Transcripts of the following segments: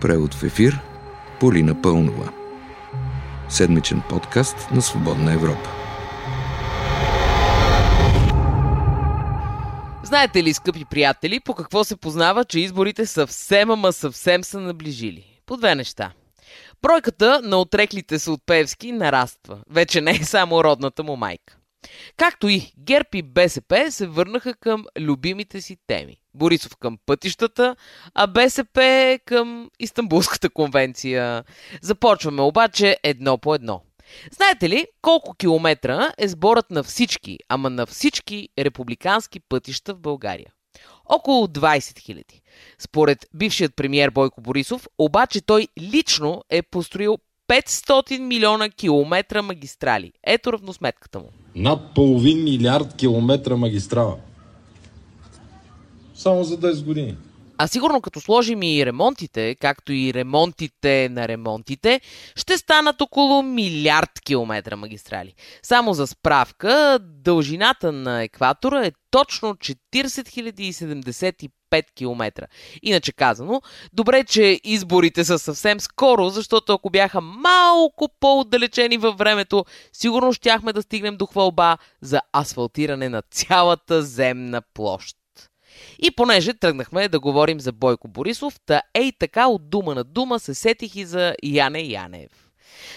Превод в ефир Полина Пълнова. Седмичен подкаст на Свободна Европа. Знаете ли, скъпи приятели, по какво се познава, че изборите съвсем, ама съвсем са наближили? По две неща. Бройката на отреклите се от Певски нараства. Вече не е само родната му майка. Както и ГЕРБ и БСП се върнаха към любимите си теми. Борисов към пътищата, а БСП към Истанбулската конвенция. Започваме обаче едно по едно. Знаете ли колко километра е сборът на всички, ама на всички републикански пътища в България? Около 20 000. Според бившият премьер Бойко Борисов, обаче той лично е построил 500 милиона километра магистрали. Ето равносметката му. Над половин милиард километра магистрала. Само за 10 години. А сигурно като сложим и ремонтите, както и ремонтите на ремонтите, ще станат около милиард километра магистрали. Само за справка, дължината на екватора е точно 40 075 км. Иначе казано, добре, че изборите са съвсем скоро, защото ако бяха малко по-отдалечени във времето, сигурно щяхме да стигнем до хвалба за асфалтиране на цялата земна площ. И понеже тръгнахме да говорим за Бойко Борисов, та ей така от дума на дума се сетих и за Яне Янев.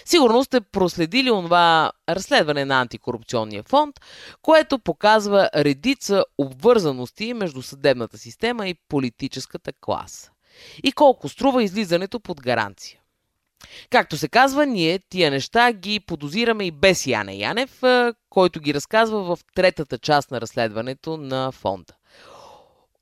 Сигурно сте проследили онова разследване на антикорупционния фонд, което показва редица обвързаности между съдебната система и политическата класа. И колко струва излизането под гаранция. Както се казва, ние тия неща ги подозираме и без Яне Янев, който ги разказва в третата част на разследването на фонда.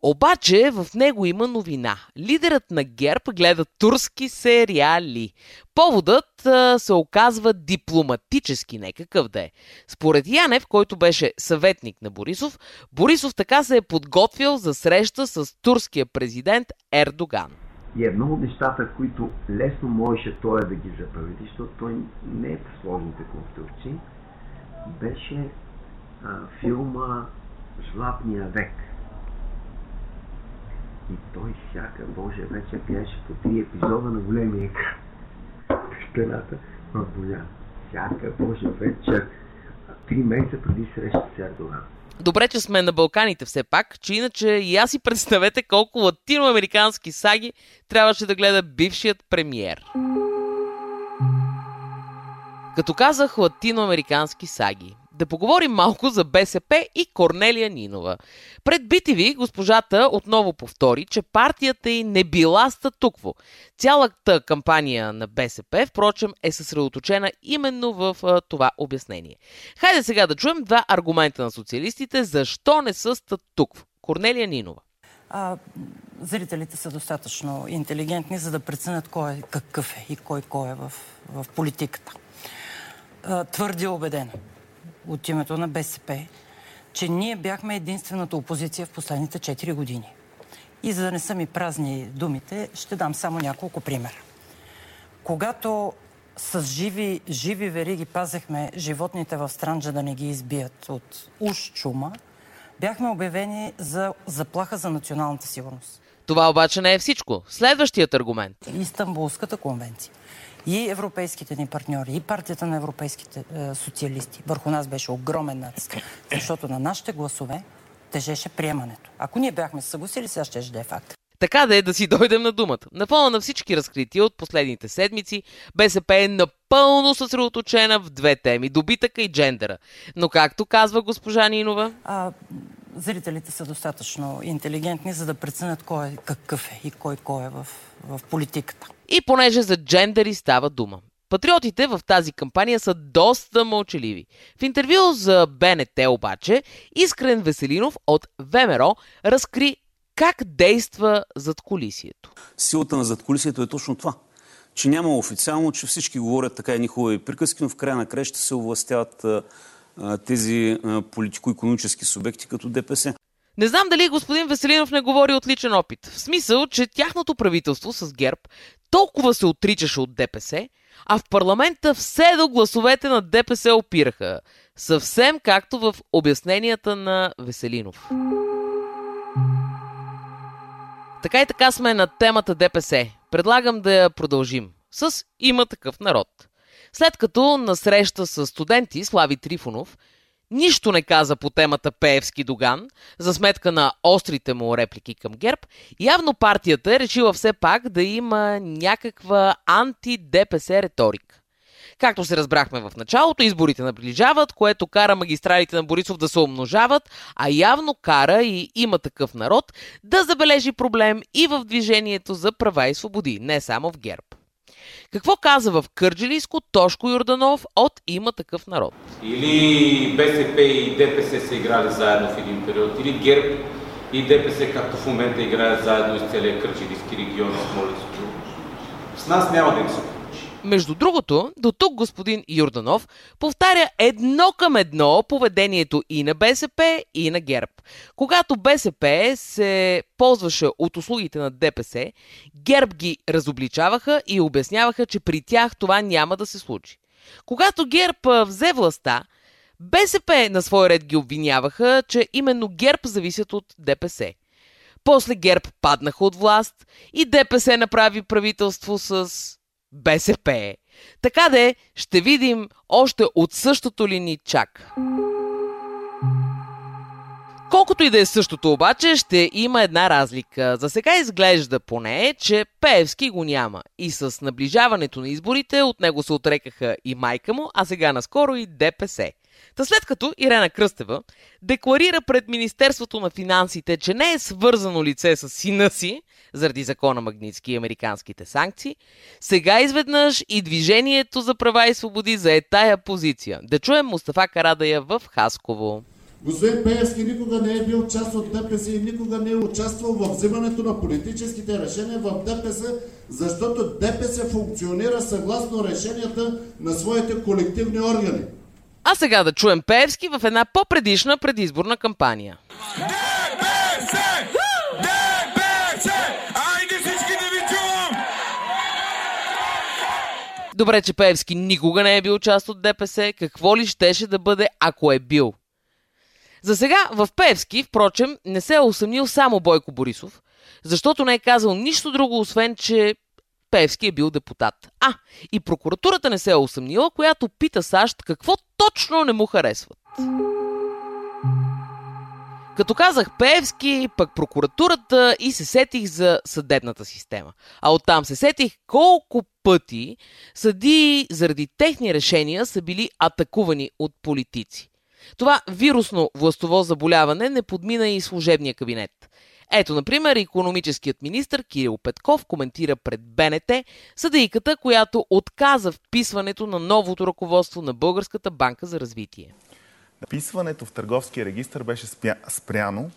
Обаче в него има новина. Лидерът на ГЕРБ гледа турски сериали. Поводът а, се оказва дипломатически, не какъв да е. Според Янев, който беше съветник на Борисов, Борисов така се е подготвил за среща с турския президент Ердоган. И едно от нещата, които лесно можеше той да ги забрави, защото той не е по сложните конструкции, беше а, филма Златния век и той всяка Божия вечер гледаше по три епизода на големия екран. Стената в Боян. Всяка Божия вечер. Три месеца преди среща с Ердоган. Добре, че сме на Балканите все пак, че иначе и аз си представете колко латиноамерикански саги трябваше да гледа бившият премьер. Като казах латиноамерикански саги, да поговорим малко за БСП и Корнелия Нинова. Пред BTV госпожата отново повтори, че партията й не била статукво. Цялата кампания на БСП, впрочем, е съсредоточена именно в а, това обяснение. Хайде сега да чуем два аргумента на социалистите, защо не са статукво. Корнелия Нинова. А, зрителите са достатъчно интелигентни, за да преценят кой е какъв е и кой кой е в, в политиката. А, твърди убедено от името на БСП, че ние бяхме единствената опозиция в последните 4 години. И за да не са ми празни думите, ще дам само няколко примера. Когато с живи, живи вериги пазехме животните в Странджа да не ги избият от уж чума, бяхме обявени за заплаха за националната сигурност. Това обаче не е всичко. Следващият аргумент. Истанбулската конвенция и европейските ни партньори, и партията на европейските е, социалисти. Върху нас беше огромен натиск, защото на нашите гласове тежеше приемането. Ако ние бяхме се съгласили, сега ще да е факт. Така да е да си дойдем на думата. На фона на всички разкрития от последните седмици, БСП е напълно съсредоточена в две теми – добитъка и джендера. Но както казва госпожа Нинова... А, зрителите са достатъчно интелигентни, за да преценят кой е какъв е и кой кой е в, в политиката. И понеже за джендери става дума. Патриотите в тази кампания са доста мълчаливи. В интервю за БНТ обаче, Искрен Веселинов от ВМРО разкри как действа зад колисието. Силата на зад колисието е точно това. Че няма официално, че всички говорят така едни хубави приказки, но в края на края ще се овластяват тези политико-економически субекти като ДПС. Не знам дали господин Веселинов не говори от личен опит. В смисъл, че тяхното правителство с ГЕРБ толкова се отричаше от ДПС, а в парламента все до гласовете на ДПС опираха. Съвсем както в обясненията на Веселинов. Така и така сме на темата ДПС. предлагам да я продължим с има такъв народ. След като на среща с студенти Слави Трифонов нищо не каза по темата Пеевски Доган, за сметка на острите му реплики към ГЕРБ, явно партията е решила все пак да има някаква анти-ДПС риторика. Както се разбрахме в началото, изборите наближават, което кара магистралите на Борисов да се умножават, а явно кара и има такъв народ да забележи проблем и в движението за права и свободи, не само в ГЕРБ. Какво каза в Кърджилийско Тошко Йорданов от Има такъв народ? Или БСП и ДПС са играли заедно в един период, или ГЕРБ и ДПС, както в момента играят заедно из целия Кърджилийски регион с Молицко. С нас няма да им се между другото, до тук господин Юрданов повтаря едно към едно поведението и на БСП, и на ГЕРБ. Когато БСП се ползваше от услугите на ДПС, ГЕРБ ги разобличаваха и обясняваха, че при тях това няма да се случи. Когато ГЕРБ взе властта, БСП на свой ред ги обвиняваха, че именно ГЕРБ зависят от ДПС. После ГЕРБ паднаха от власт и ДПС направи правителство с БСП. Така де, ще видим още от същото ли ни чак. Колкото и да е същото обаче, ще има една разлика. За сега изглежда поне, че Пеевски го няма. И с наближаването на изборите от него се отрекаха и майка му, а сега наскоро и ДПС. Та след като Ирена Кръстева декларира пред Министерството на финансите, че не е свързано лице с сина си, заради закона Магницки и американските санкции, сега изведнъж и Движението за права и свободи за е тая позиция. Да чуем Мустафа Карадая в Хасково. Господин Пеевски никога не е бил част от ДПС и никога не е участвал в взимането на политическите решения в ДПС, защото ДПС функционира съгласно решенията на своите колективни органи. А сега да чуем Пеевски в една по-предишна предизборна кампания. ДПС! ДПС! Айде всички да ви чувам! Добре, че Пеевски никога не е бил част от ДПС. Какво ли щеше да бъде, ако е бил? За сега в Певски, впрочем, не се е усъмнил само Бойко Борисов, защото не е казал нищо друго, освен че Певски е бил депутат. А, и прокуратурата не се е усъмнила, която пита САЩ какво точно не му харесват. Като казах Певски, пък прокуратурата и се сетих за съдебната система. А оттам се сетих колко пъти съди заради техни решения са били атакувани от политици. Това вирусно властово заболяване не подмина и служебния кабинет. Ето, например, економическият министр Кирил Петков коментира пред БНТ съдейката, която отказа вписването на новото ръководство на Българската банка за развитие. Написването в търговския регистр беше спряно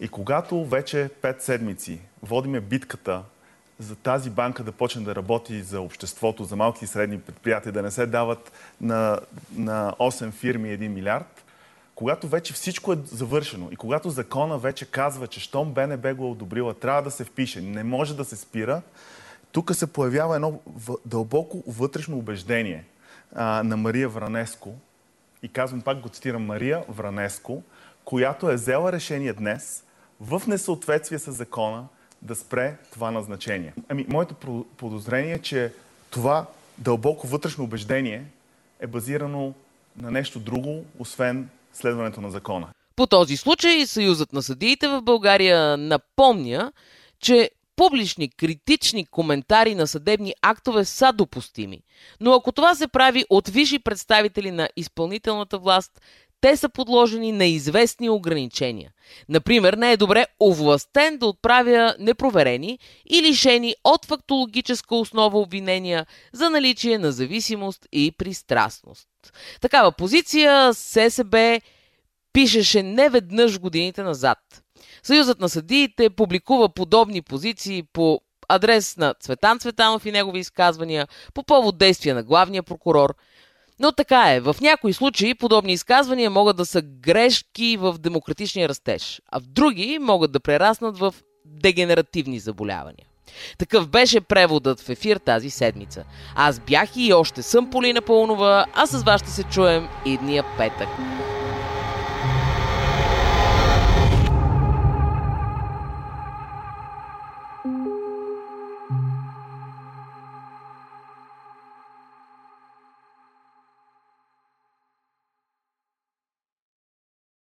и когато вече 5 седмици водиме битката за тази банка да почне да работи за обществото, за малки и средни предприятия, да не се дават на, на 8 фирми 1 милиард, когато вече всичко е завършено и когато закона вече казва, че щом БНБ го е одобрила, трябва да се впише, не може да се спира, тук се появява едно дълбоко вътрешно убеждение а, на Мария Вранеско, и казвам пак го цитирам Мария Вранеско, която е взела решение днес в несъответствие с закона да спре това назначение. Ами, моето подозрение е, че това дълбоко вътрешно убеждение е базирано на нещо друго, освен следването на закона. По този случай Съюзът на съдиите в България напомня, че публични критични коментари на съдебни актове са допустими. Но ако това се прави от висши представители на изпълнителната власт, те са подложени на известни ограничения. Например, не е добре овластен да отправя непроверени и лишени от фактологическа основа обвинения за наличие на зависимост и пристрастност. Такава позиция ССБ пишеше неведнъж годините назад. Съюзът на съдиите публикува подобни позиции по адрес на Цветан Цветанов и негови изказвания по повод действия на главния прокурор. Но така е, в някои случаи подобни изказвания могат да са грешки в демократичния растеж, а в други могат да прераснат в дегенеративни заболявания. Такъв беше преводът в ефир тази седмица. Аз бях и още съм Полина Пълнова, а с вас ще се чуем идния петък.